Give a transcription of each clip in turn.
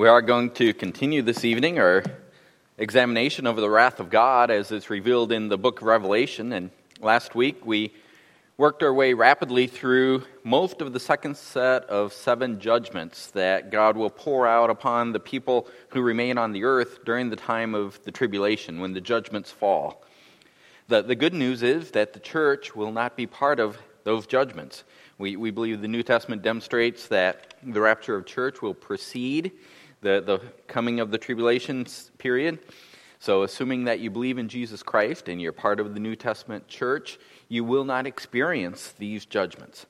We are going to continue this evening our examination over the wrath of God as it's revealed in the book of Revelation. And last week we worked our way rapidly through most of the second set of seven judgments that God will pour out upon the people who remain on the earth during the time of the tribulation, when the judgments fall. The, the good news is that the church will not be part of those judgments. We, we believe the New Testament demonstrates that the rapture of church will precede the, the coming of the tribulation period. So, assuming that you believe in Jesus Christ and you're part of the New Testament church, you will not experience these judgments.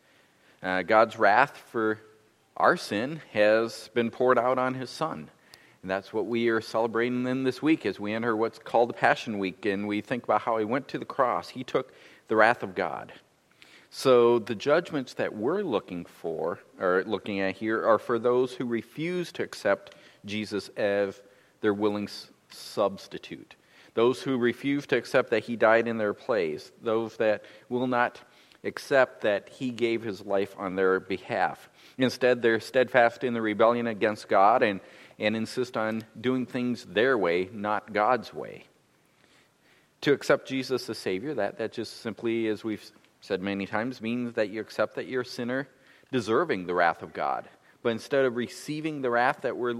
Uh, God's wrath for our sin has been poured out on his Son. And that's what we are celebrating in this week as we enter what's called the Passion Week and we think about how he went to the cross. He took the wrath of God. So the judgments that we're looking for, or looking at here, are for those who refuse to accept Jesus as their willing substitute. Those who refuse to accept that he died in their place. Those that will not accept that he gave his life on their behalf. Instead, they're steadfast in the rebellion against God and, and insist on doing things their way, not God's way. To accept Jesus as Savior, that, that just simply, as we've said many times, means that you accept that you're a sinner deserving the wrath of God. But instead of receiving the wrath that we're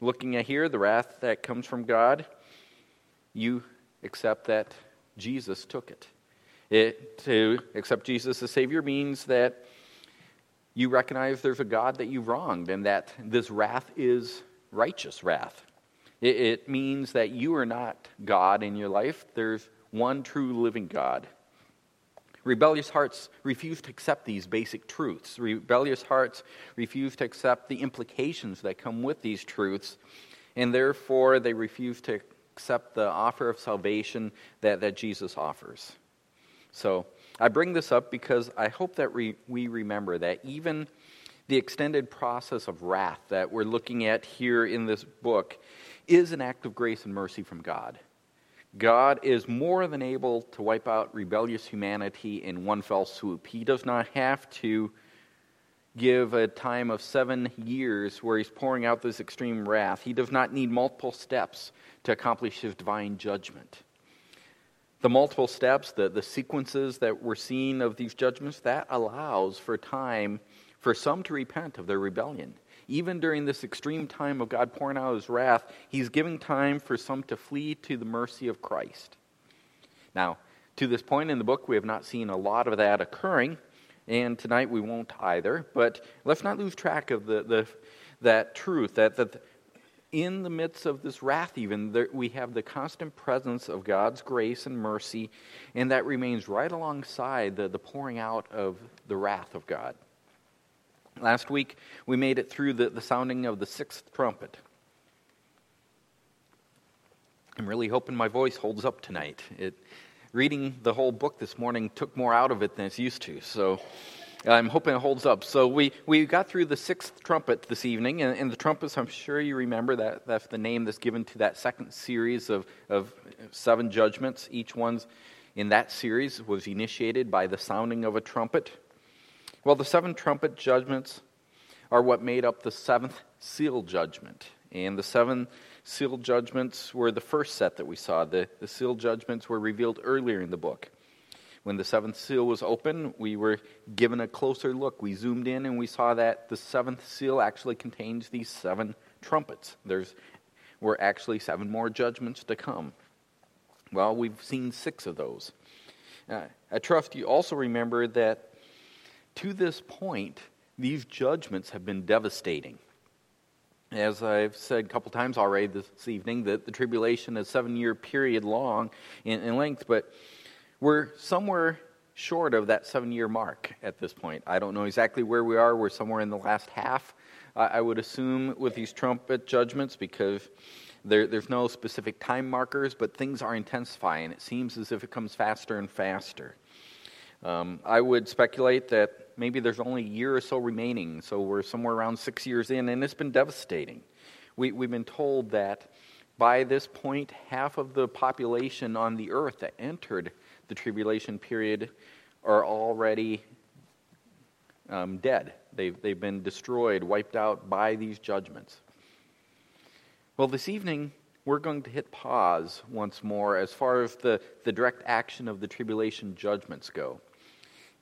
looking at here, the wrath that comes from God, you accept that Jesus took it. it. To accept Jesus as Savior means that you recognize there's a God that you've wronged and that this wrath is righteous wrath. It, it means that you are not God in your life, there's one true living God. Rebellious hearts refuse to accept these basic truths. Rebellious hearts refuse to accept the implications that come with these truths, and therefore they refuse to accept the offer of salvation that, that Jesus offers. So I bring this up because I hope that we, we remember that even the extended process of wrath that we're looking at here in this book is an act of grace and mercy from God. God is more than able to wipe out rebellious humanity in one fell swoop. He does not have to give a time of seven years where he's pouring out this extreme wrath. He does not need multiple steps to accomplish his divine judgment. The multiple steps, the, the sequences that we're seeing of these judgments, that allows for time for some to repent of their rebellion even during this extreme time of God pouring out his wrath, he's giving time for some to flee to the mercy of Christ. Now, to this point in the book, we have not seen a lot of that occurring, and tonight we won't either. But let's not lose track of the, the, that truth that, that in the midst of this wrath, even, there, we have the constant presence of God's grace and mercy, and that remains right alongside the, the pouring out of the wrath of God. Last week, we made it through the, the sounding of the sixth trumpet. I'm really hoping my voice holds up tonight. It, reading the whole book this morning took more out of it than it's used to, so I'm hoping it holds up. So we, we got through the sixth trumpet this evening, and, and the trumpets, I'm sure you remember that that's the name that's given to that second series of, of seven judgments. Each one's in that series was initiated by the sounding of a trumpet. Well, the seven trumpet judgments are what made up the seventh seal judgment. And the seven seal judgments were the first set that we saw. The, the seal judgments were revealed earlier in the book. When the seventh seal was open, we were given a closer look. We zoomed in and we saw that the seventh seal actually contains these seven trumpets. There's were actually seven more judgments to come. Well, we've seen six of those. Uh, I trust you also remember that to this point, these judgments have been devastating. As I've said a couple times already this evening, that the tribulation is a seven year period long in, in length, but we're somewhere short of that seven year mark at this point. I don't know exactly where we are. We're somewhere in the last half, I would assume, with these trumpet judgments because there, there's no specific time markers, but things are intensifying. It seems as if it comes faster and faster. Um, I would speculate that maybe there's only a year or so remaining, so we're somewhere around six years in, and it's been devastating. We, we've been told that by this point, half of the population on the earth that entered the tribulation period are already um, dead. They've, they've been destroyed, wiped out by these judgments. Well, this evening, we're going to hit pause once more as far as the, the direct action of the tribulation judgments go.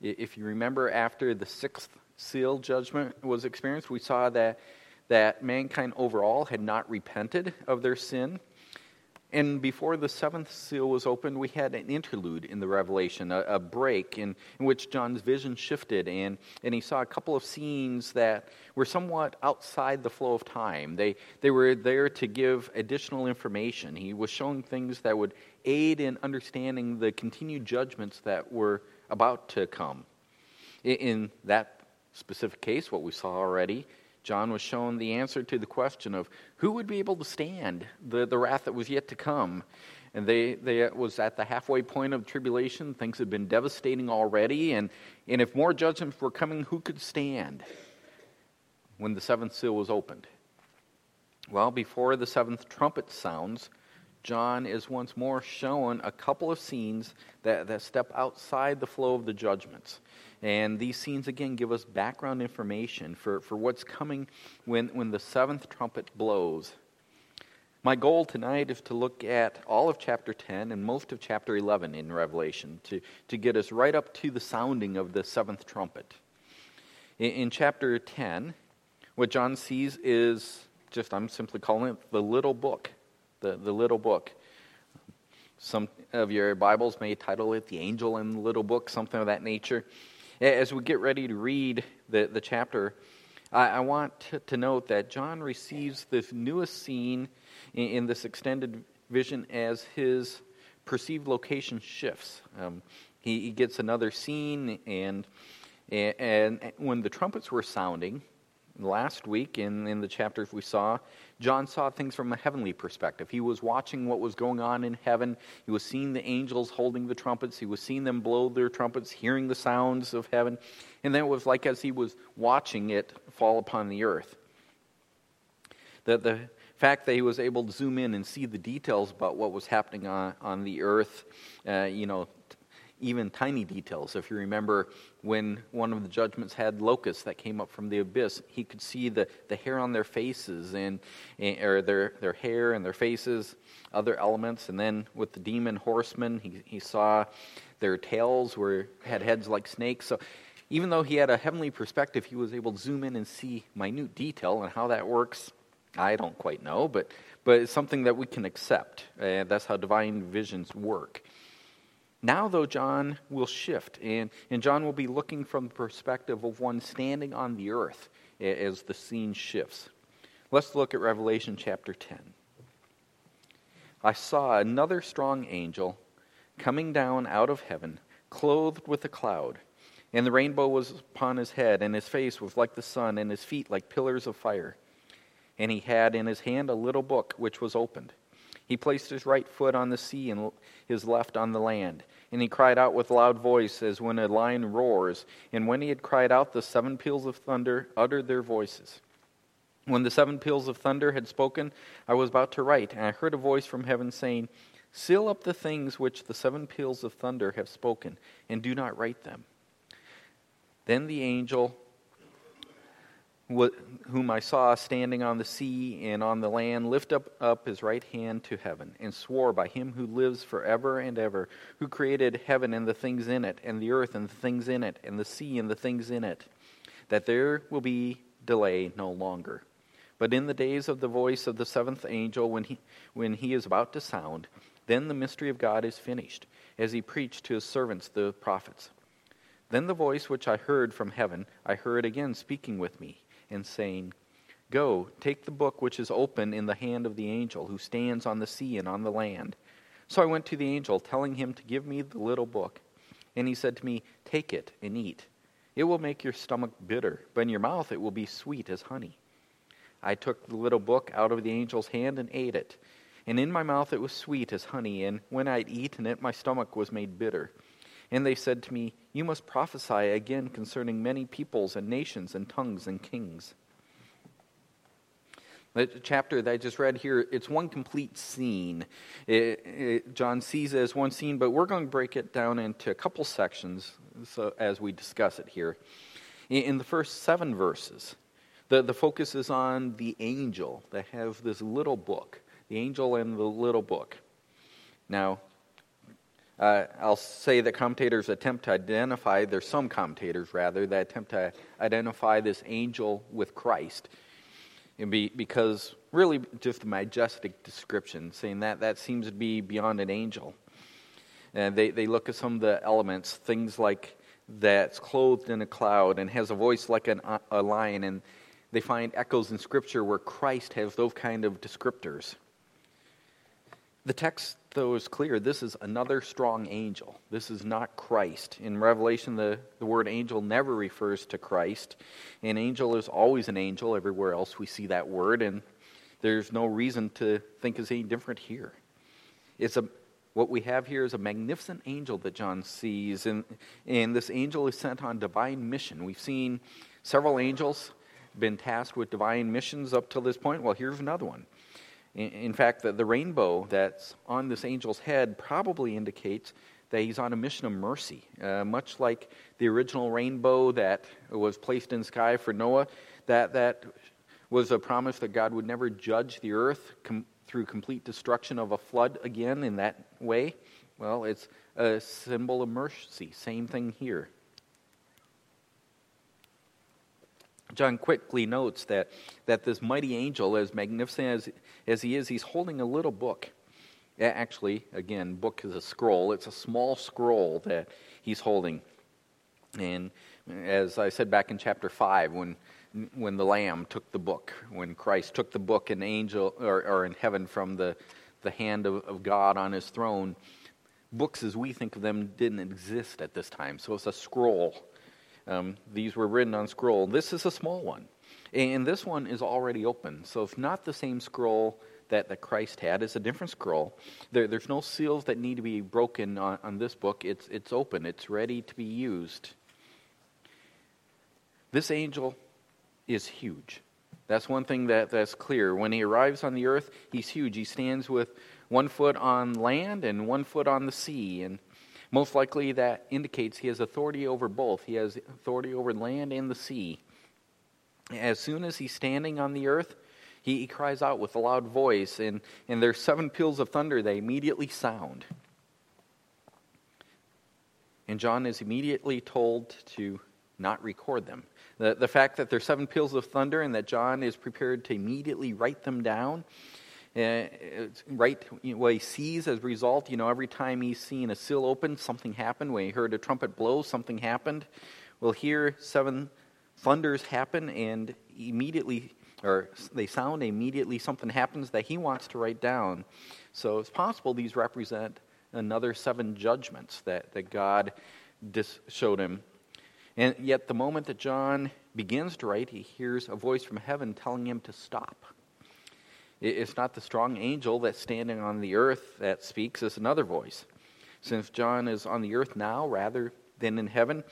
If you remember, after the sixth seal judgment was experienced, we saw that, that mankind overall had not repented of their sin. And before the seventh seal was opened, we had an interlude in the Revelation, a, a break in, in, which John's vision shifted, and, and he saw a couple of scenes that were somewhat outside the flow of time. They, they were there to give additional information. He was showing things that would aid in understanding the continued judgments that were about to come. In, that specific case, what we saw already, John was shown the answer to the question of who would be able to stand the, the wrath that was yet to come. And they, they was at the halfway point of tribulation. Things had been devastating already. And, and if more judgments were coming, who could stand when the seventh seal was opened? Well, before the seventh trumpet sounds, John is once more shown a couple of scenes that, that step outside the flow of the judgments. And these scenes, again, give us background information for, for what's coming when, when the seventh trumpet blows. My goal tonight is to look at all of chapter 10 and most of chapter 11 in Revelation to, to get us right up to the sounding of the seventh trumpet. In, in chapter 10, what John sees is just, I'm simply calling it the little book. The, the little book. Some of your Bibles may title it The Angel in the Little Book, something of that nature. As we get ready to read the, the chapter, I, I want to, to, note that John receives this newest scene in, in, this extended vision as his perceived location shifts. Um, he, he, gets another scene, and, and, and when the trumpets were sounding, last week in, in the chapters we saw, John saw things from a heavenly perspective. He was watching what was going on in heaven. He was seeing the angels holding the trumpets. He was seeing them blow their trumpets, hearing the sounds of heaven. And then it was like as he was watching it fall upon the earth. That the fact that he was able to zoom in and see the details about what was happening on, on the earth, uh, you know, even tiny details. If you remember when one of the judgments had locusts that came up from the abyss, he could see the, the hair on their faces and, or their, their hair and their faces, other elements. And then with the demon horsemen, he, he saw their tails were had heads like snakes. So even though he had a heavenly perspective, he was able to zoom in and see minute detail and how that works. I don't quite know, but but it's something that we can accept. Uh, that's how divine visions work. Now, though, John will shift, and, and John will be looking from the perspective of one standing on the earth as the scene shifts. Let's look at Revelation chapter 10. I saw another strong angel coming down out of heaven, clothed with a cloud, and the rainbow was upon his head, and his face was like the sun, and his feet like pillars of fire. And he had in his hand a little book which was opened. He placed his right foot on the sea and his left on the land. And he cried out with loud voice as when a lion roars. And when he had cried out, the seven peals of thunder uttered their voices. When the seven peals of thunder had spoken, I was about to write, and I heard a voice from heaven saying, Seal up the things which the seven peals of thunder have spoken, and do not write them. Then the angel whom I saw standing on the sea and on the land, lift up, up his right hand to heaven, and swore by him who lives forever and ever, who created heaven and the things in it, and the earth and the things in it, and the sea and the things in it, that there will be delay no longer. But in the days of the voice of the seventh angel, when he, when he is about to sound, then the mystery of God is finished, as he preached to his servants the prophets. Then the voice which I heard from heaven, I heard again speaking with me and saying, Go, take the book which is open in the hand of the angel who stands on the sea and on the land. So I went to the angel, telling him to give me the little book. And he said to me, Take it and eat. It will make your stomach bitter, but in your mouth it will be sweet as honey. I took the little book out of the angel's hand and ate it. And in my mouth it was sweet as honey, and when I had eaten it, my stomach was made bitter. And they said to me, You must prophesy again concerning many peoples and nations and tongues and kings. The chapter that I just read here, it's one complete scene. It, it, John sees it as one scene, but we're going to break it down into a couple sections so, as we discuss it here. In, in the first seven verses, the, The, focus is on the angel that has this little book, the angel and the little book. Now, uh, I'll say that commentators attempt to identify, there's some commentators rather, that attempt to identify this angel with Christ. And be, because really just a majestic description, saying that that seems to be beyond an angel. And they, they look at some of the elements, things like that's clothed in a cloud and has a voice like an, a lion, and they find echoes in Scripture where Christ has those kind of descriptors. The text, though, is clear. This is another strong angel. This is not Christ. In Revelation, the, the word angel never refers to Christ. An angel is always an angel. Everywhere else we see that word, and there's no reason to think it's any different here. It's a, what we have here is a magnificent angel that John sees, and, and this angel is sent on divine mission. We've seen several angels been tasked with divine missions up till this point. Well, here's another one. In fact, the, the rainbow that's on this angel's head probably indicates that he's on a mission of mercy, uh, much like the original rainbow that was placed in sky for Noah. That, that was a promise that God would never judge the earth com- through complete destruction of a flood again in that way. Well, it's a symbol of mercy. Same thing here. John quickly notes that, that this mighty angel, as magnificent as, as he is, he's holding a little book. Actually, again, book is a scroll. It's a small scroll that he's holding. And as I said back in chapter 5, when, when the Lamb took the book, when Christ took the book in angel or, or in heaven from the, the hand of, of God on his throne, books as we think of them didn't exist at this time. So it's a scroll um, these were written on scroll. This is a small one. And this one is already open. So it's not the same scroll that, that Christ had. It's a different scroll. There, there's no seals that need to be broken on, on this book. It's, it's open, it's ready to be used. This angel is huge. That's one thing that, that's clear. When he arrives on the earth, he's huge. He stands with one foot on land and one foot on the sea. And most likely, that indicates he has authority over both. He has authority over land and the sea. As soon as he's standing on the earth, he, he cries out with a loud voice, and, and there's seven peals of thunder that immediately sound. And John is immediately told to not record them. The, the fact that there's seven peals of thunder and that John is prepared to immediately write them down uh, right what he sees as a result you know every time he's seen a seal open something happened. When he heard a trumpet blow something happened. Well here seven thunders happen and immediately or they sound immediately something happens that he wants to write down. So it's possible these represent another seven judgments that, that god dis- showed him. And yet the moment that john begins to write he hears a voice from heaven telling him to stop it's not the strong angel that's standing on the earth that speaks, it's another voice. Since John is on the earth now rather than in heaven,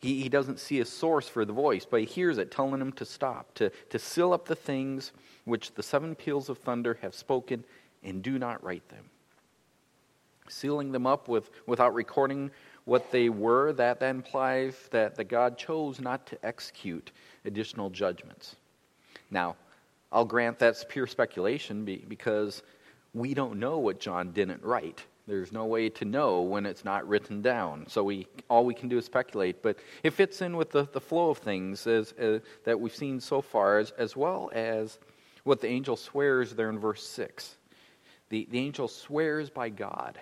he, he doesn't see a source for the voice, but he hears it telling him to stop, to, to seal up the things which the seven peals of thunder have spoken, and do not write them. Sealing them up with, without recording what they were, that, that implies that, that God chose not to execute additional judgments. Now, I'll grant that's pure speculation because we don't know what John didn't write. There's no way to know when it's not written down. So we all we can do is speculate. But it fits in with the, the flow of things as, uh, that we've seen so far, as, as well as what the angel swears there in verse 6. The, the angel swears by God,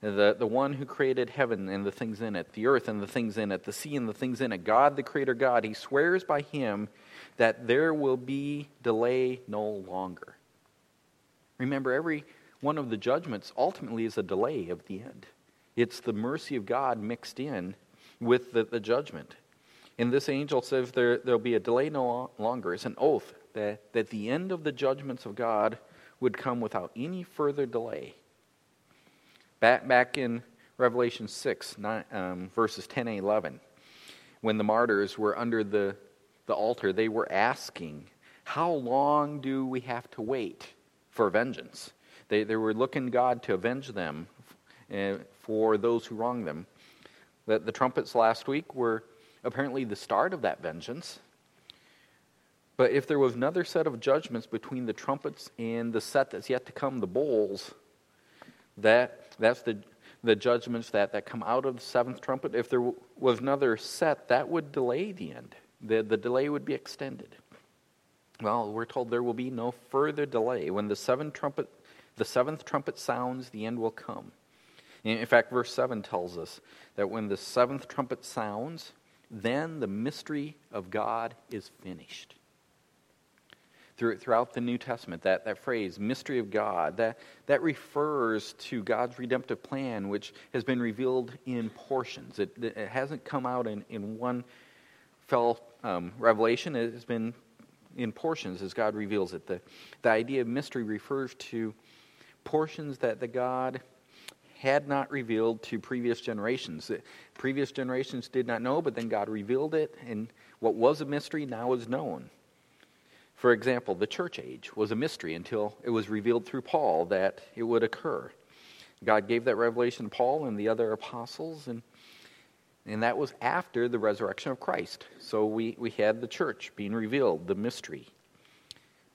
the, the one who created heaven and the things in it, the earth and the things in it, the sea and the things in it, God, the creator God. He swears by him that there will be delay no longer. Remember, every one of the judgments ultimately is a delay of the end. It's the mercy of God mixed in with the, the judgment. And this angel says there, there'll be a delay no longer. It's an oath that, that the end of the judgments of God would come without any further delay. Back, back in Revelation 6, nine, um, verses 10 and 11, when the martyrs were under the the altar, they were asking, How long do we have to wait for vengeance? They, they were looking God to avenge them uh, for those who wronged them. The, the trumpets last week were apparently the start of that vengeance. But if there was another set of judgments between the trumpets and the set that's yet to come, the bowls, that, that's the, the judgments that, that come out of the seventh trumpet. If there was another set, that would delay the end. The, the delay would be extended. Well, we're told there will be no further delay. When the seventh trumpet, the seventh trumpet sounds, the end will come. In fact, verse 7 tells us that when the seventh trumpet sounds, then the mystery of God is finished. Throughout the New Testament, that, that phrase, mystery of God, that, that refers to God's redemptive plan, which has been revealed in portions. It, it hasn't come out in, in one fell um, revelation, has been in portions as God reveals it. The, the idea of mystery refers to portions that the God had not revealed to previous generations. The previous generations did not know, but then God revealed it, and what was a mystery now is known. For example, the church age was a mystery until it was revealed through Paul that it would occur. God gave that revelation to Paul and the other apostles, and, and that was after the resurrection of Christ. So we, we had the church being revealed, the mystery.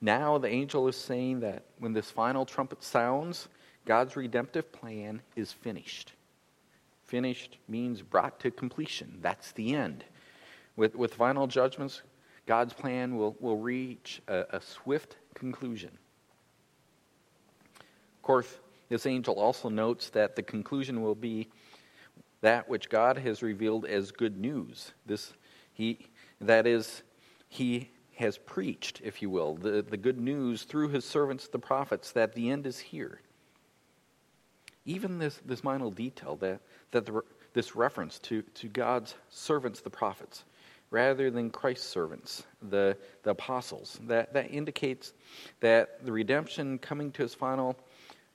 Now the angel is saying that when this final trumpet sounds, God's redemptive plan is finished. Finished means brought to completion. That's the end. With, with final judgments, God's plan will, will reach a, a swift conclusion. Of course, this angel also notes that the conclusion will be that which God has revealed as good news. This, he, that is, he has preached, if you will, the, the good news through his servants, the prophets, that the end is here even this, this minor detail that, that the, this reference to, to God's servants, the prophets, rather than Christ's servants, the, the apostles, that, that indicates that the redemption coming to its final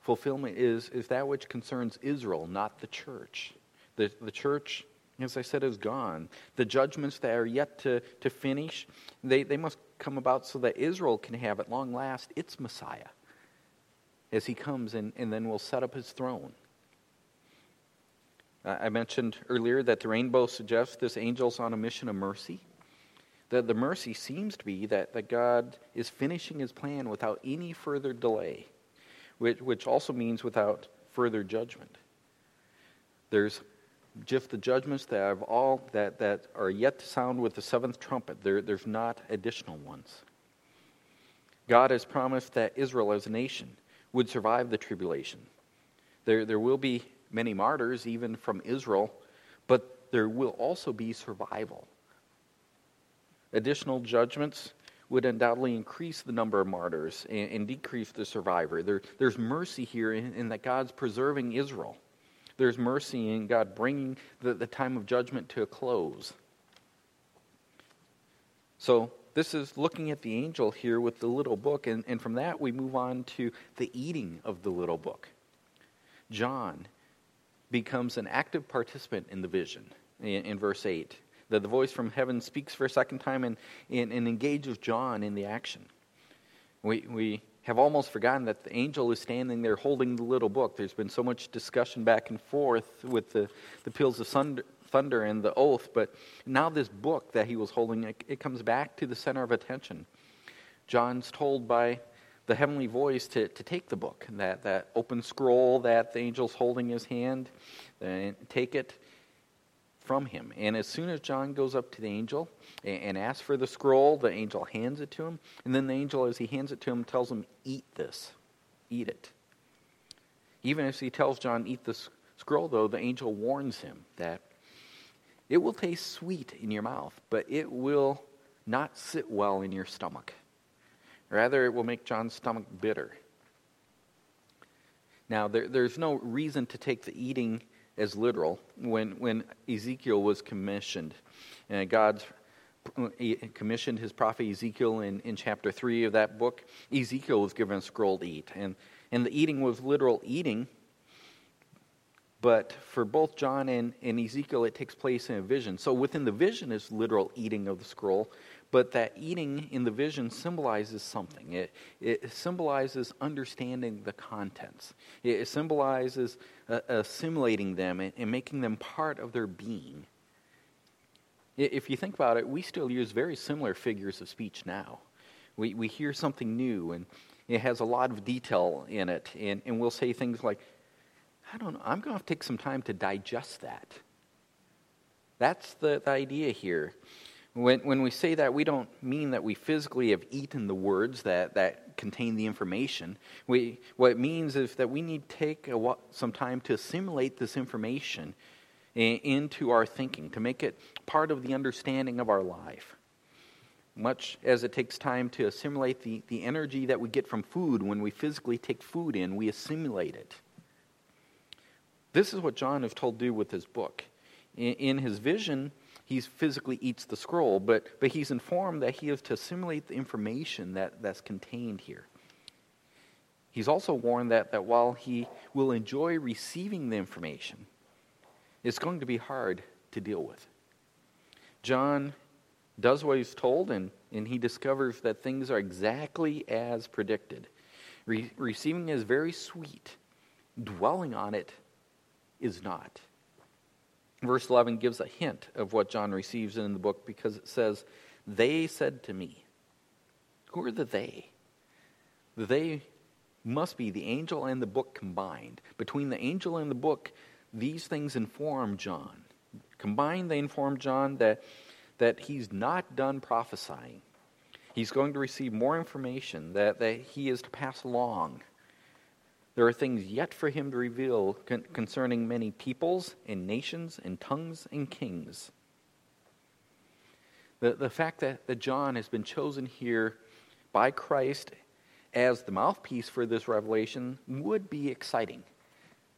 fulfillment is, is that which concerns Israel, not the church. The, the church, as I said, is gone. The judgments that are yet to, to finish, they, they must come about so that Israel can have at long last its Messiah as he comes and, and then will set up his throne. I mentioned earlier that the rainbow suggests this angel's on a mission of mercy. That the mercy seems to be that, that God is finishing his plan without any further delay, which, which also means without further judgment. There's just the judgments that have all that, that are yet to sound with the seventh trumpet. There, there's not additional ones. God has promised that Israel as a nation would survive the tribulation. There, there will be many martyrs, even from Israel, but there will also be survival. Additional judgments would undoubtedly increase the number of martyrs and, and decrease the survivor. There, there's mercy here in, in, that God's preserving Israel. There's mercy in God bringing the, the time of judgment to a close. So, this is looking at the angel here with the little book, and, and from that we move on to the eating of the little book. John becomes an active participant in the vision in, in verse 8. That the voice from heaven speaks for a second time and, and, and engages John in the action. We, we have almost forgotten that the angel is standing there holding the little book. There's been so much discussion back and forth with the, the peals of thunder, thunder and the oath, but now this book that he was holding, it, it comes back to the center of attention. John's told by the heavenly voice to, to take the book, that, that open scroll that the angel's holding in his hand, and take it from him. And as soon as John goes up to the angel and, and asks for the scroll, the angel hands it to him. And then the angel, as he hands it to him, tells him, Eat this. Eat it. Even as he tells John, Eat the scroll, though, the angel warns him that it will taste sweet in your mouth, but it will not sit well in your stomach. Rather, it will make John's stomach bitter. Now, there, there's no reason to take the eating as literal. When, when Ezekiel was commissioned, and God commissioned his prophet Ezekiel in, in chapter 3 of that book, Ezekiel was given a scroll to eat. And, and the eating was literal eating, but for both John and, and Ezekiel, it takes place in a vision. So within the vision is literal eating of the scroll, but that eating in the vision symbolizes something. It, it symbolizes understanding the contents, it, symbolizes uh, assimilating them and, and making them part of their being. If you think about it, we still use very similar figures of speech now. We, we hear something new, and it has a lot of detail in it. And, and we'll say things like, I don't know, I'm going to have to take some time to digest that. That's the, the idea here. When, when we say that, we don't mean that we physically have eaten the words that, that contain the information. We, what it means is that we need to take a, some time to assimilate this information in, into our thinking, to make it part of the understanding of our life. Much as it takes time to assimilate the, the energy that we get from food when we physically take food in, we assimilate it. This is what John is told to do with his book. In, in his vision, he physically eats the scroll, but, but he's informed that he is to assimilate the information that, that's contained here. He's also warned that, that while he will enjoy receiving the information, it's going to be hard to deal with. John does what he's told, and, and he discovers that things are exactly as predicted. Re- receiving is very sweet, dwelling on it is not. Verse 11 gives a hint of what John receives in the book because it says, They said to me. Who are the they? The they must be the angel and the book combined. Between the angel and the book, these things inform John. Combined, they inform John that, that he's not done prophesying. He's going to receive more information that, that he is to pass along there are things yet for him to reveal con- concerning many peoples and nations and tongues and kings. The, the fact that, that John has been chosen here by Christ as the mouthpiece for this revelation would be exciting.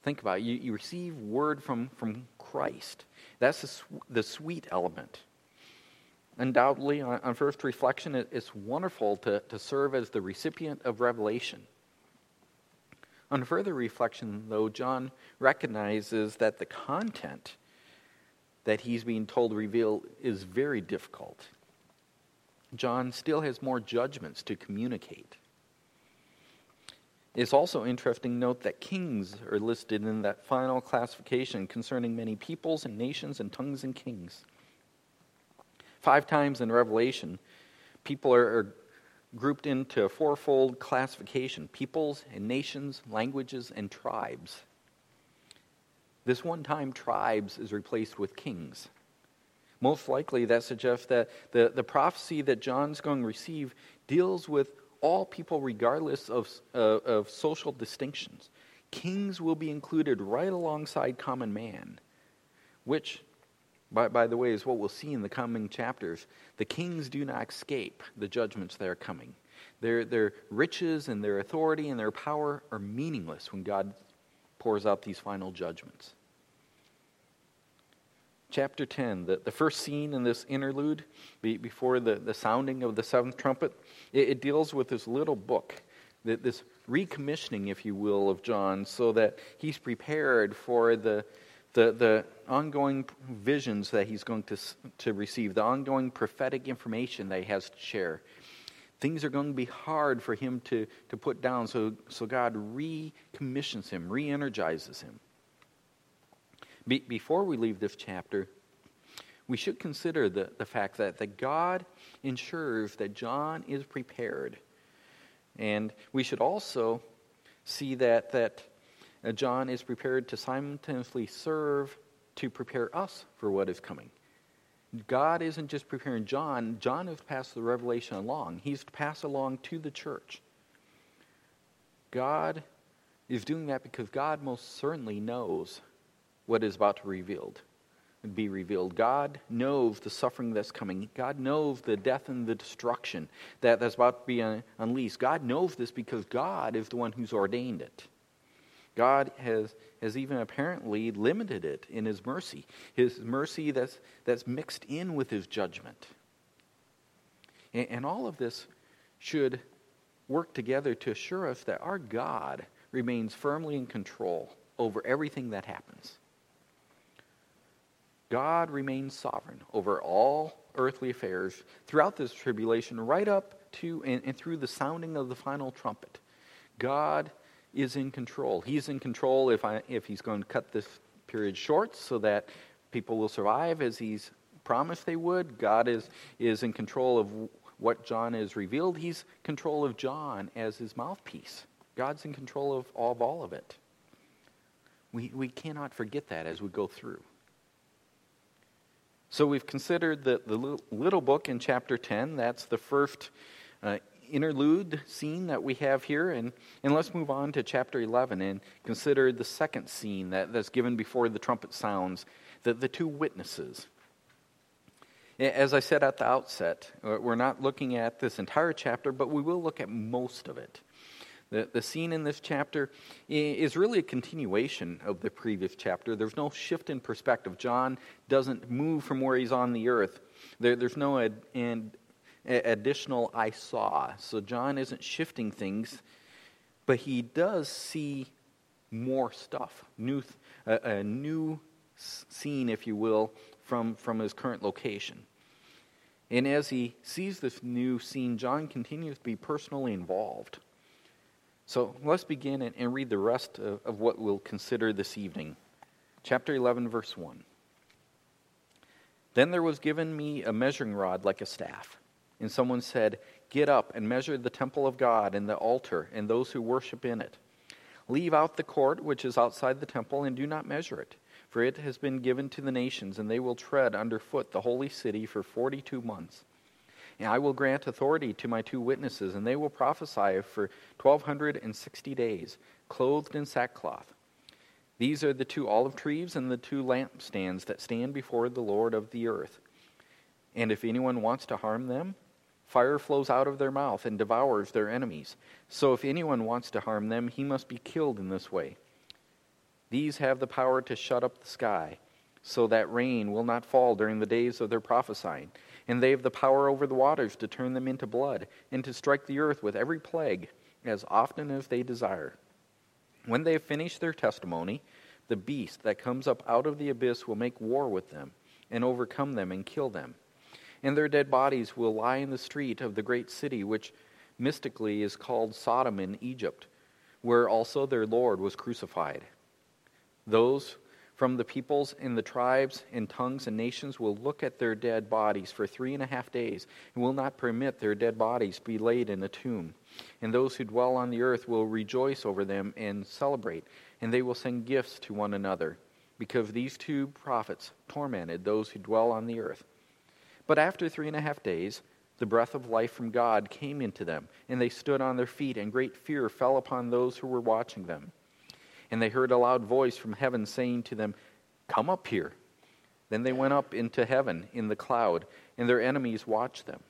Think about it. You, you receive word from, from Christ. That's the, the sweet element. Undoubtedly, on, on first reflection, it, it's wonderful to, to serve as the recipient of revelation. On further reflection, though, John recognizes that the content that he's being told to reveal is very difficult. John still has more judgments to communicate. It's also interesting to note that kings are listed in that final classification concerning many peoples and nations and tongues and kings. Five times in Revelation, people are, are grouped into a fourfold classification peoples and nations, languages, and tribes. This one time, tribes is replaced with kings. Most likely, that suggests that the, the prophecy that John's going to receive deals with all people regardless of, uh, of social distinctions. Kings will be included right alongside common man, which by, by the way, is what we'll see in the coming chapters. The kings do not escape the judgments that are coming. Their, their riches and their authority and their power are meaningless when God pours out these final judgments. Chapter 10, the, the first scene in this interlude, be, before the, the sounding of the seventh trumpet, it, it deals with this little book, that this recommissioning, if you will, of John, so that he's prepared for the, the, the ongoing visions that he's going to, to receive, the ongoing prophetic information that he has to share. Things are going to be hard for him to, to put down, so, so God recommissions him, re energizes him. Be, before we leave this chapter, we should consider the, the fact that, that God ensures that John is prepared. And we should also see that, that Uh, John is prepared to simultaneously serve to prepare us for what is coming. God isn't just preparing John, John has passed the revelation along. He's passed along to the church. God is doing that because God most certainly knows what is about to be revealed be revealed. God knows the suffering that's coming. God knows the death and the destruction that, that's about to be unleashed. God knows this because God is the one who's ordained it. God has, has even apparently limited it in His mercy, His mercy that's, that's mixed in with His judgment. And, and all of this should work together to assure us that our God remains firmly in control over everything that happens. God remains sovereign over all earthly affairs throughout this tribulation, right up to and, and through the sounding of the final trumpet. God is in control. He's in control if, I, if he's going to cut this period short so that people will survive as he's promised they would. God is, is in control of what John is revealed, he's control of John as his mouthpiece. God's in control of all, of all of it. We, we cannot forget that as we go through. So we've considered the, the little book in chapter 10. That's the first uh, interlude scene that we have here. And, and let's move on to chapter 11 and consider the second scene that, that's given before the trumpet sounds the, the two witnesses. As I said at the outset, uh, we're not looking at this entire chapter, but we will look at most of it. The, the scene in this chapter is really a continuation of the previous chapter. There's no shift in perspective. John doesn't move from where he's on the earth. There, there's no ad, and additional I saw. So John isn't shifting things, but he does see more stuff, new, a, new scene, if you will, from, from his current location. And as he sees this new scene, John continues to be personally involved. So let's begin and, and read the rest of, of what we'll consider this evening. Chapter 11, verse 1. Then there was given me a measuring rod like a staff, and someone said, Get up and measure the temple of God and the altar and those who worship in it. Leave out the court which is outside the temple and do not measure it, for it has been given to the nations, and they will tread underfoot the holy city for forty two months. And I will grant authority to my two witnesses, and they will prophesy for 1260 days, clothed in sackcloth. These are the two olive trees and the two lampstands that stand before the Lord of the earth. And if anyone wants to harm them, fire flows out of their mouth and devours their enemies. So if anyone wants to harm them, he must be killed in this way. These have the power to shut up the sky, so that rain will not fall during the days of their prophesying and they have the power over the waters to turn them into blood, and to strike the earth with every plague as often as they desire. When they have finished their testimony, the beast that comes up out of the abyss will make war with them, and overcome them and kill them. And their dead bodies will lie in the street of the great city, which mystically is called Sodom in Egypt, where also their Lord was crucified. Those from the peoples and the tribes and tongues and nations will look at their dead bodies for three and a half days and will not permit their dead bodies be laid in a tomb. And those who dwell on the earth will rejoice over them and celebrate, and they will send gifts to one another, because these two prophets tormented those who dwell on the earth. But after three and a half days, the breath of life from God came into them, and they stood on their feet, and great fear fell upon those who were watching them. And they heard a loud voice from heaven saying to them, Come up here. Then they went up into heaven in the cloud, and their enemies watched them.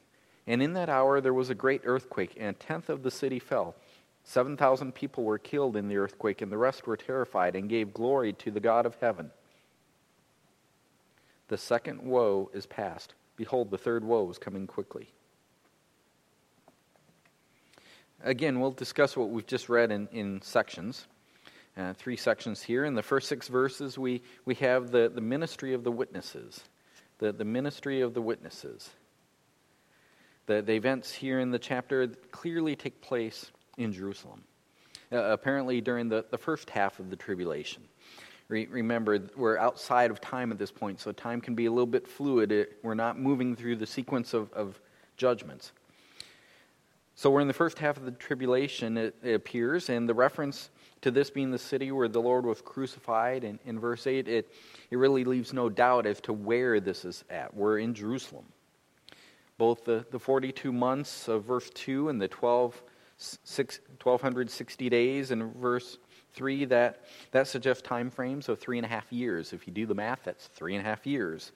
And in that hour there was a great earthquake, and a tenth of the city fell. Seven thousand people were killed in the earthquake, and the rest were terrified and gave glory to the God of heaven. The second woe is past. Behold, the third woe is coming quickly. Again, we'll discuss what we've just read in, in sections uh, three sections here. In the first six verses, we, we have the, the ministry of the witnesses. The, the ministry of the witnesses. The, the events here in the chapter clearly take place in Jerusalem, uh, apparently during the, the first half of the tribulation. Re- remember, we're outside of time at this point, so time can be a little bit fluid. It, we're not moving through the sequence of, of judgments. So we're in the first half of the tribulation, it, it appears, and the reference to this being the city where the Lord was crucified. And in verse 8, it, it really leaves no doubt as to where this is at. We're in Jerusalem. Both the, the 42 months of verse 2 and the 12, 6, 1260 days in verse 3, that, that suggests time frames of three and a half years. If you do the math, that's three and a half years.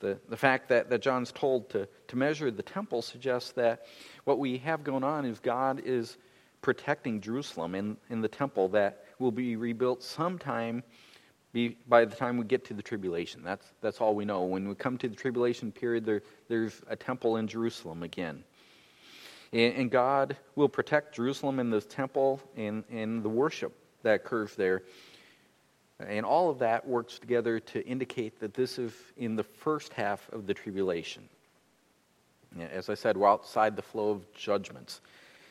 The, the fact that, that John's told to, to measure the temple suggests that what we have going on is God is protecting Jerusalem in, in the temple that will be rebuilt sometime be, by the time we get to the tribulation. That's, that's all we know. When we come to the tribulation period, there, there's a temple in Jerusalem again. And, and God will protect Jerusalem and the temple and, and the worship that curve there. And all of that works together to indicate that this is in the first half of the tribulation. As I said, we're outside the flow of judgments.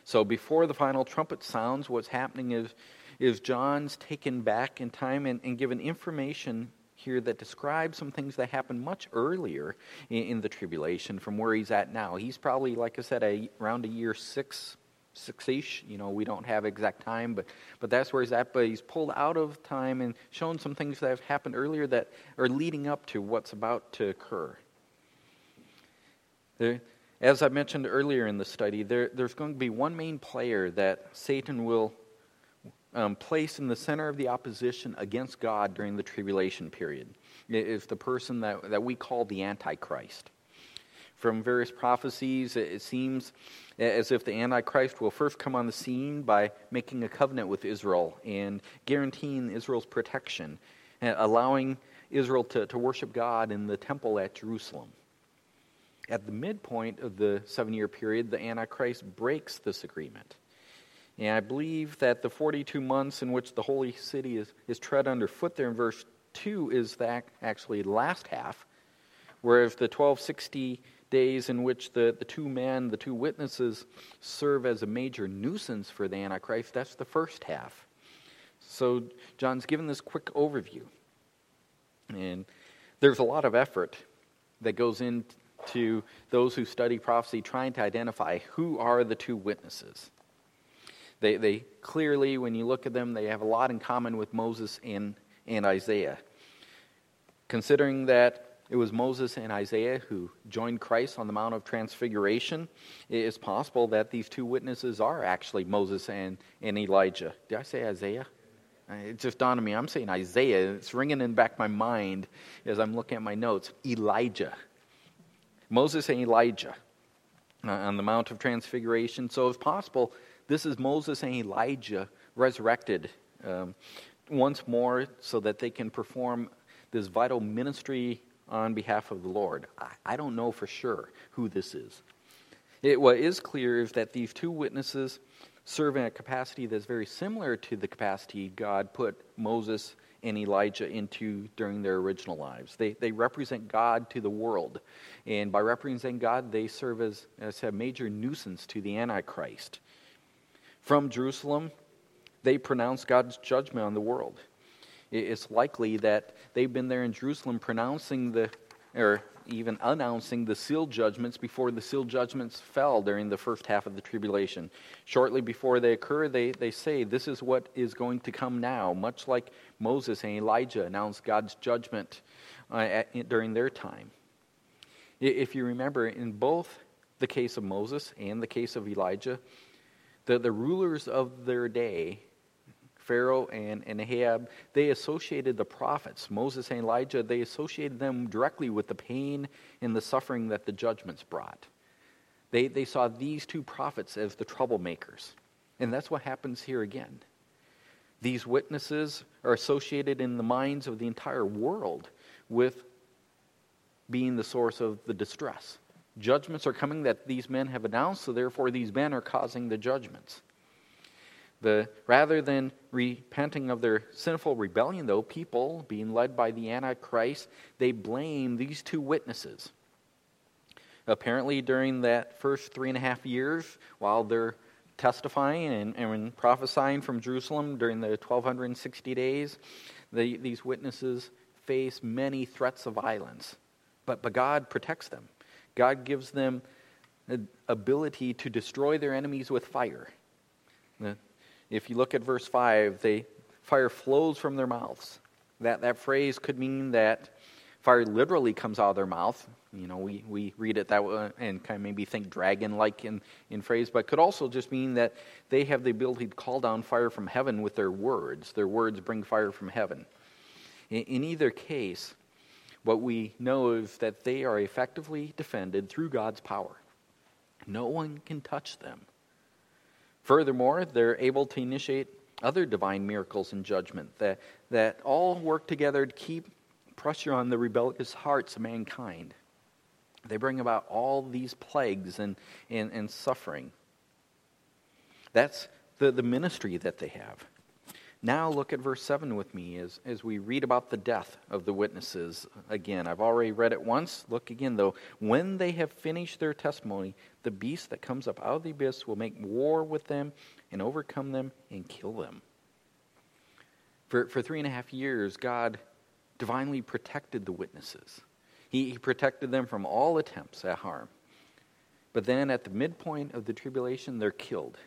So before the final trumpet sounds, what's happening is, is John's taken back in time and, and given information here that describes some things that happened much earlier in, in the tribulation from where he's at now. He's probably, like I said, a, around a year six, six-ish. You know, we don't have exact time, but but that's where he's at. But he's pulled out of time and shown some things that have happened earlier that are leading up to what's about to occur. There, as I mentioned earlier in the study, there, there's going to be one main player that Satan will um, place in the center of the opposition against God during the tribulation period. It is the person that, that we call the Antichrist. From various prophecies, it seems as if the Antichrist will first come on the scene by making a covenant with Israel and guaranteeing Israel's protection, allowing Israel to, to worship God in the temple at Jerusalem. At the midpoint of the seven year period, the Antichrist breaks this agreement. And I believe that the 42 months in which the holy city is, is tread underfoot there in verse 2 is that actually last half, whereas the 1260 days in which the, the two men, the two witnesses, serve as a major nuisance for the Antichrist, that's the first half. So John's given this quick overview. And there's a lot of effort that goes into those who study prophecy trying to identify who are the two witnesses. They, they clearly, when you look at them, they have a lot in common with Moses and, and Isaiah. Considering that it was Moses and Isaiah who joined Christ on the Mount of Transfiguration, it is possible that these two witnesses are actually Moses and, and Elijah. Did I say Isaiah? It just dawned on me. I'm saying Isaiah. It's ringing in back my mind as I'm looking at my notes. Elijah. Moses and Elijah uh, on the Mount of Transfiguration. So, if possible, this is Moses and Elijah resurrected um, once more so that they can perform this vital ministry on behalf of the Lord. I, I don't know for sure who this is. It, what is clear is that these two witnesses serve in a capacity that's very similar to the capacity God put Moses and Elijah into during their original lives. They, they represent God to the world. And by representing God, they serve as, as a major nuisance to the Antichrist. From Jerusalem, they pronounce God's judgment on the world. It's likely that they've been there in Jerusalem pronouncing the, or even announcing the sealed judgments before the sealed judgments fell during the first half of the tribulation. Shortly before they occur, they, they say, This is what is going to come now, much like Moses and Elijah announced God's judgment uh, at, during their time. If you remember, in both the case of Moses and the case of Elijah, the, the rulers of their day Pharaoh and, and Ahab, they associated the prophets, Moses and Elijah, they associated them directly with the pain and the suffering that the judgments brought. They, they saw these two prophets as the troublemakers. And that's what happens here again. These witnesses are associated in the minds of the entire world with being the source of the distress. Judgments are coming that these men have announced, so therefore these men are causing the judgments. The, rather than repenting of their sinful rebellion, though, people, being led by the Antichrist, they blame these two witnesses. Apparently, during that first three and a half years, while they're testifying and, and prophesying from Jerusalem during the 1260 days, the, these witnesses face many threats of violence. But, but God protects them. God gives them the ability to destroy their enemies with fire. If you look at verse 5, they, fire flows from their mouths. That, that phrase could mean that fire literally comes out of their mouth. You know, we, we read it that way and kind of maybe think dragon like in, in phrase, but could also just mean that they have the ability to call down fire from heaven with their words. Their words bring fire from heaven. In, in either case, what we know is that they are effectively defended through God's power. No one can touch them. Furthermore, they're able to initiate other divine miracles and judgment that, that all work together to keep pressure on the rebellious hearts of mankind. They bring about all these plagues and, and, and suffering. That's the, the ministry that they have. Now look at verse 7 with me as, as we read about the death of the witnesses again. I've already read it once. Look again, though. When they have finished their testimony, the beast that comes up out of the abyss will make war with them and overcome them and kill them. For, for three and a half years, God divinely protected the witnesses. He, he protected them from all attempts at harm. But then at the midpoint of the tribulation, they're killed.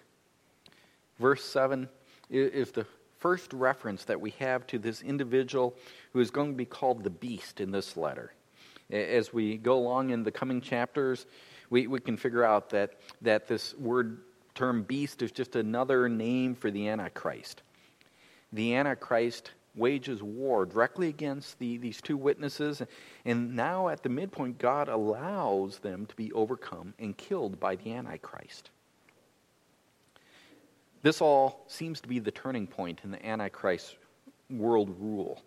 Verse 7 is the first reference that we have to this individual who is going to be called the beast in this letter. As we go along in the coming chapters, we, we can figure out that, that this word term beast is just another name for the Antichrist. The Antichrist wages war directly against the, these two witnesses, and now at the midpoint, God allows them to be overcome and killed by the Antichrist. This all seems to be the turning point in the Antichrist world rule.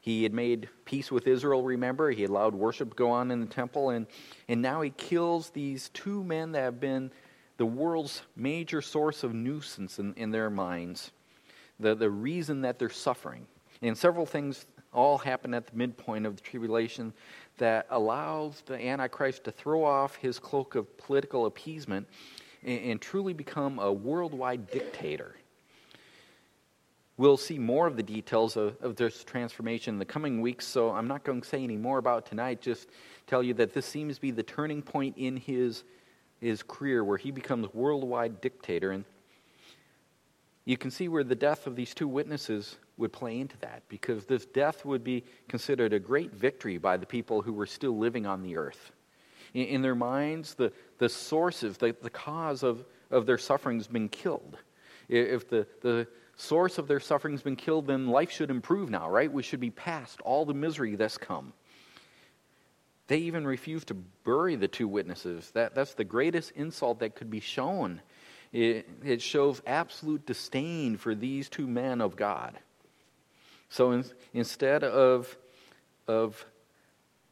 He had made peace with Israel, remember? He allowed worship to go on in the temple, and, and now he kills these two men that have been the world's major source of nuisance in, in their minds, the, the reason that they're suffering. And several things all happen at the midpoint of the tribulation that allows the Antichrist to throw off his cloak of political appeasement and, and truly become a worldwide dictator. We'll see more of the details of, of, this transformation in the coming weeks, so I'm not going to say any more about tonight. Just tell you that this seems to be the turning point in his, his career where he becomes worldwide dictator. And you can see where the death of these two witnesses would play into that, because this death would be considered a great victory by the people who were still living on the earth. In, in their minds, the, the sources, the, the cause of, of their suffering has been killed. If the, the source of their suffering has been killed, then life should improve now, right? We should be past all the misery that's come. They even refused to bury the two witnesses. That, that's the greatest insult that could be shown. It, it shows absolute disdain for these two men of God. So in, instead of, of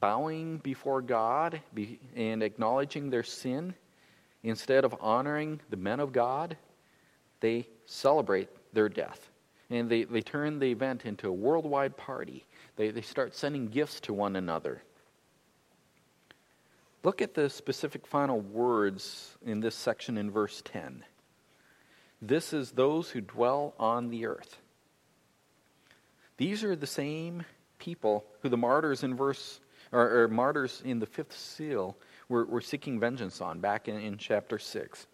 bowing before God and acknowledging their sin, instead of honoring the men of God, they celebrate their death. And they, they turn the event into a worldwide party. They, they start sending gifts to one another. Look at the specific final words in this section in verse 10. This is those who dwell on the earth. These are the same people who the martyrs in verse or, or martyrs in the fifth seal were, were seeking vengeance on back in, in chapter 6.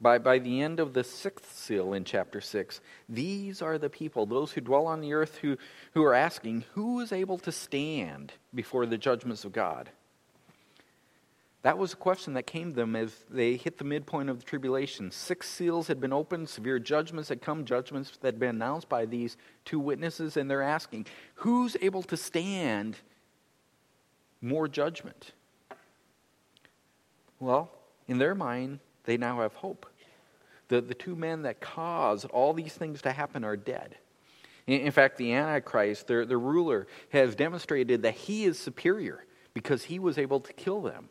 By, by the end of the sixth seal in chapter 6, these are the people, those who dwell on the earth, who, who are asking, Who is able to stand before the judgments of God? That was a question that came to them as they hit the midpoint of the tribulation. Six seals had been opened, severe judgments had come, judgments that had been announced by these two witnesses, and they're asking, Who's able to stand more judgment? Well, in their mind, they now have hope. The, the two men that caused all these things to happen are dead. In, in fact, the Antichrist, their, their ruler, has demonstrated that he is superior because he was able to kill them.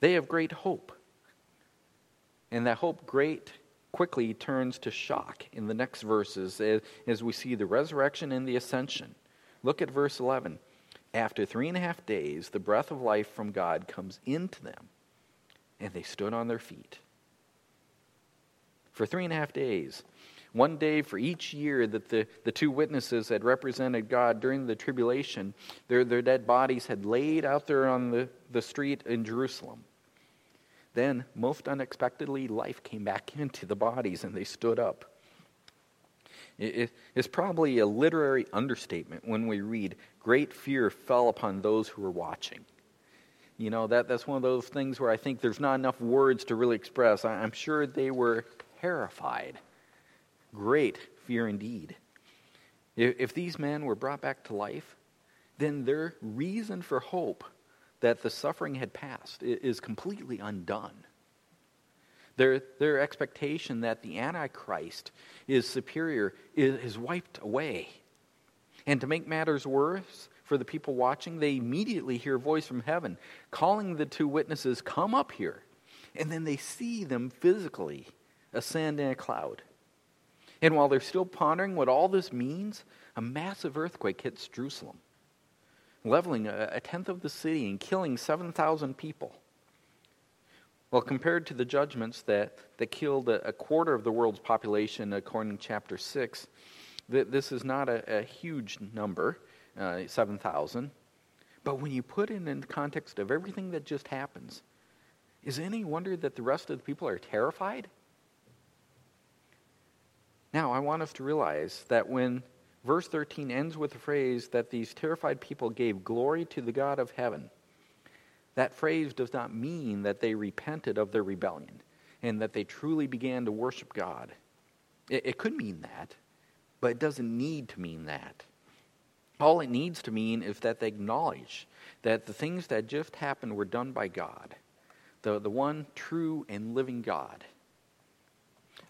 They have great hope. And that hope great quickly turns to shock in the next verses as, as we see the resurrection and the ascension. Look at verse 11. After three and a half days, the breath of life from God comes into them, and they stood on their feet. For three and a half days, one day for each year that the, the two witnesses had represented God during the tribulation, their, their dead bodies had laid out there on the, the street in Jerusalem. Then, most unexpectedly, life came back into the bodies and they stood up. It, it's probably a literary understatement when we read, Great fear fell upon those who were watching. You know, that, that's one of those things where I think there's not enough words to really express. I, I'm sure they were terrified. Great fear indeed. If, if these men were brought back to life, then their reason for hope that the suffering had passed is completely undone. Their, their expectation that the Antichrist is superior is, is wiped away. And to make matters worse for the people watching, they immediately hear a voice from heaven calling the two witnesses, Come up here. And then they see them physically ascend in a cloud. And while they're still pondering what all this means, a massive earthquake hits Jerusalem, leveling a, a tenth of the city and killing 7,000 people. Well, compared to the judgments that, that killed a, a quarter of the world's population, according to chapter 6, th- this is not a, a huge number. uh, 7,000. But when you put it in the context of everything that just happens, is it any wonder that the rest of the people are terrified? Now, I want us to realize that when verse 13 ends with the phrase that these terrified people gave glory to the God of heaven, that phrase does not mean that they repented of their rebellion and that they truly began to worship God. It, it could mean that, but it doesn't need to mean that. All it needs to mean is that they acknowledge that the things that just happened were done by God, the, the one true and living God.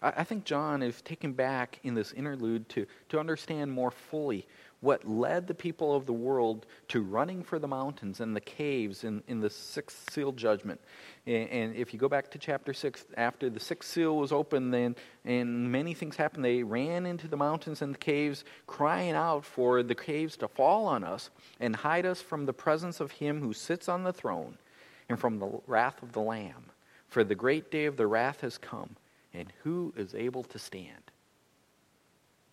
I, I think John is taken back in this interlude to, to understand more fully what led the people of the world to running for the mountains and the caves in, in the sixth seal judgment. And, and, if you go back to chapter 6, after the sixth seal was opened then, and many things happened, they ran into the mountains and the caves, crying out for the caves to fall on us and hide us from the presence of him who sits on the throne and from the wrath of the Lamb. For the great day of the wrath has come, and who is able to stand?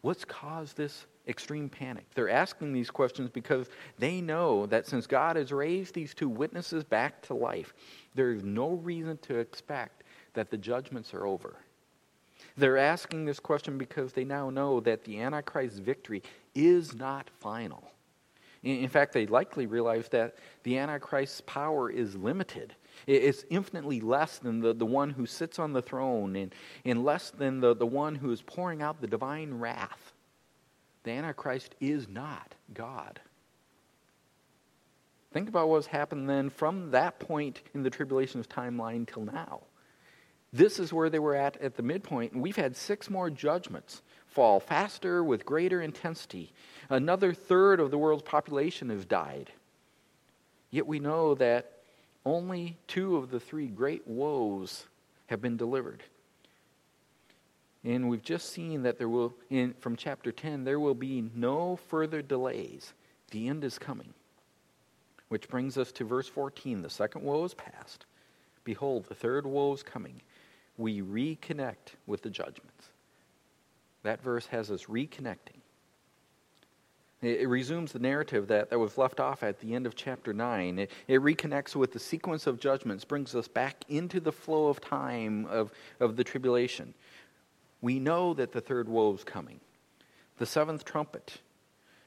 What's caused this extreme panic? They're asking these questions because they know that since God has raised these two witnesses back to life, there is no reason to expect that the judgments are over. They're asking this question because they now know that the Antichrist's victory is not final. In fact, they likely realize that the Antichrist's power is limited. It's infinitely less than the, the one who sits on the throne and, and less than the, the one who is pouring out the divine wrath. The Antichrist is not God. Think about what's happened then from that point in the tribulation's timeline till now. This is where they were at at the midpoint, and we've had six more judgments fall faster with greater intensity. Another third of the world's population has died. Yet we know that only two of the three great woes have been delivered. And we've just seen that there will, in, from chapter 10, there will be no further delays. The end is coming. Which brings us to verse 14. The second woe is past. Behold, the third woe is coming. We reconnect with the judgments. That verse has us reconnecting. It, resumes the narrative that, that was left off at the end of chapter 9. It, it reconnects with the sequence of judgments, brings us back into the flow of time of, of the tribulation. We know that the third woe is coming. The seventh trumpet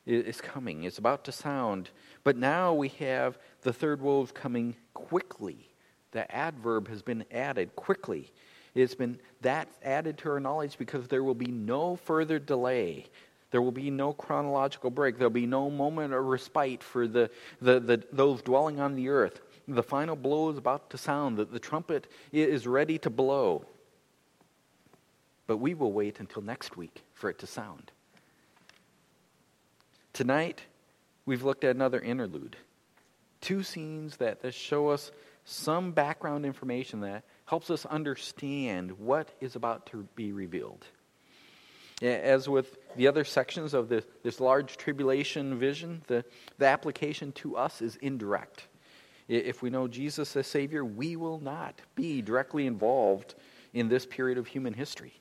is coming, it's about to sound. But now we have the third woe is coming quickly. The adverb has been added quickly. It's been that added to our knowledge because there will be no further delay. There will be no chronological break. There'll be no moment of respite for the, the, the, those dwelling on the earth. The final blow is about to sound. The, the trumpet is ready to blow. But we will wait until next week for it to sound. Tonight, we've looked at another interlude. Two scenes that, that show us some background information that helps us understand what is about to be revealed. As with the other sections of the, this large tribulation vision, the, the application to us is indirect. If we know Jesus as Savior, we will not be directly involved in this period of human history.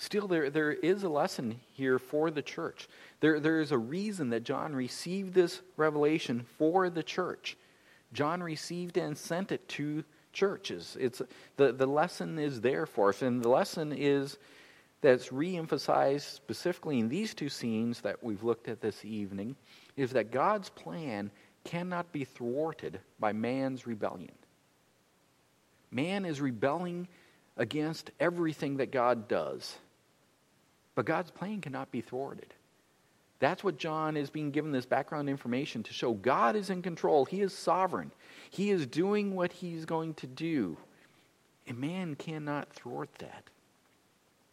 Still, there, there is a lesson here for the church. There, there is a reason that John received this revelation for the church. John received and sent it to churches. It's, the, the lesson is there for us, and the lesson is that's re-emphasized specifically in these two scenes that we've looked at this evening is that God's plan cannot be thwarted by man's rebellion. Man is rebelling against everything that God does. But God's plan cannot be thwarted. That's what John is being given this background information to show God is in control. He is sovereign. He is doing what he's going to do. And man cannot thwart that.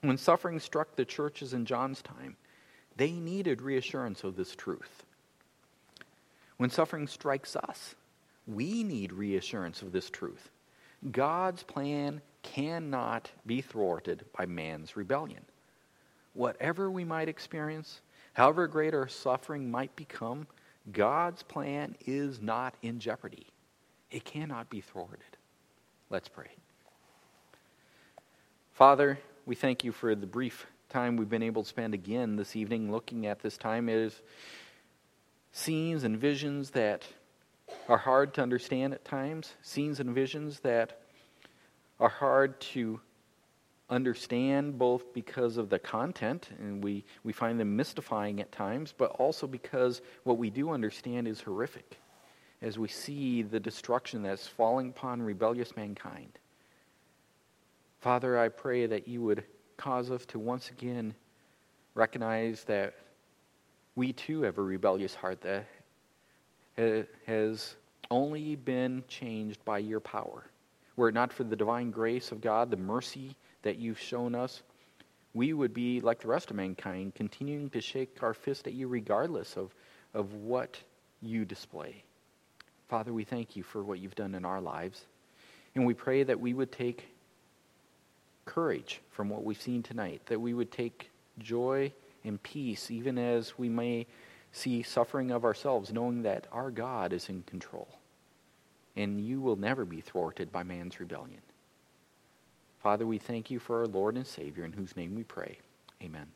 When suffering struck the churches in John's time, they needed reassurance of this truth. When suffering strikes us, we need reassurance of this truth. God's plan cannot be thwarted by man's rebellion. Whatever we might experience, however great our suffering might become, God's plan is not in jeopardy. It cannot be thwarted. Let's pray. Father, we thank you for the brief time we've been able to spend again this evening looking at this time. Is scenes and visions that are hard to understand at times, scenes and visions that are hard to understand both because of the content, and we, we find them mystifying at times, but also because what we do understand is horrific as we see the destruction that's falling upon rebellious mankind. Father, I pray that you would cause us to once again recognize that we too have a rebellious heart that has only been changed by your power. Were it not for the divine grace of God, the mercy that you've shown us, we would be like the rest of mankind, continuing to shake our fist at you regardless of, of what you display. Father, we thank you for what you've done in our lives. And we pray that we would take courage from what we've seen tonight, that we would take joy and peace, even as we may see suffering of ourselves, knowing that our God is in control. And you will never be thwarted by man's rebellion. Father, we thank you for our Lord and Savior, in whose name we pray. Amen.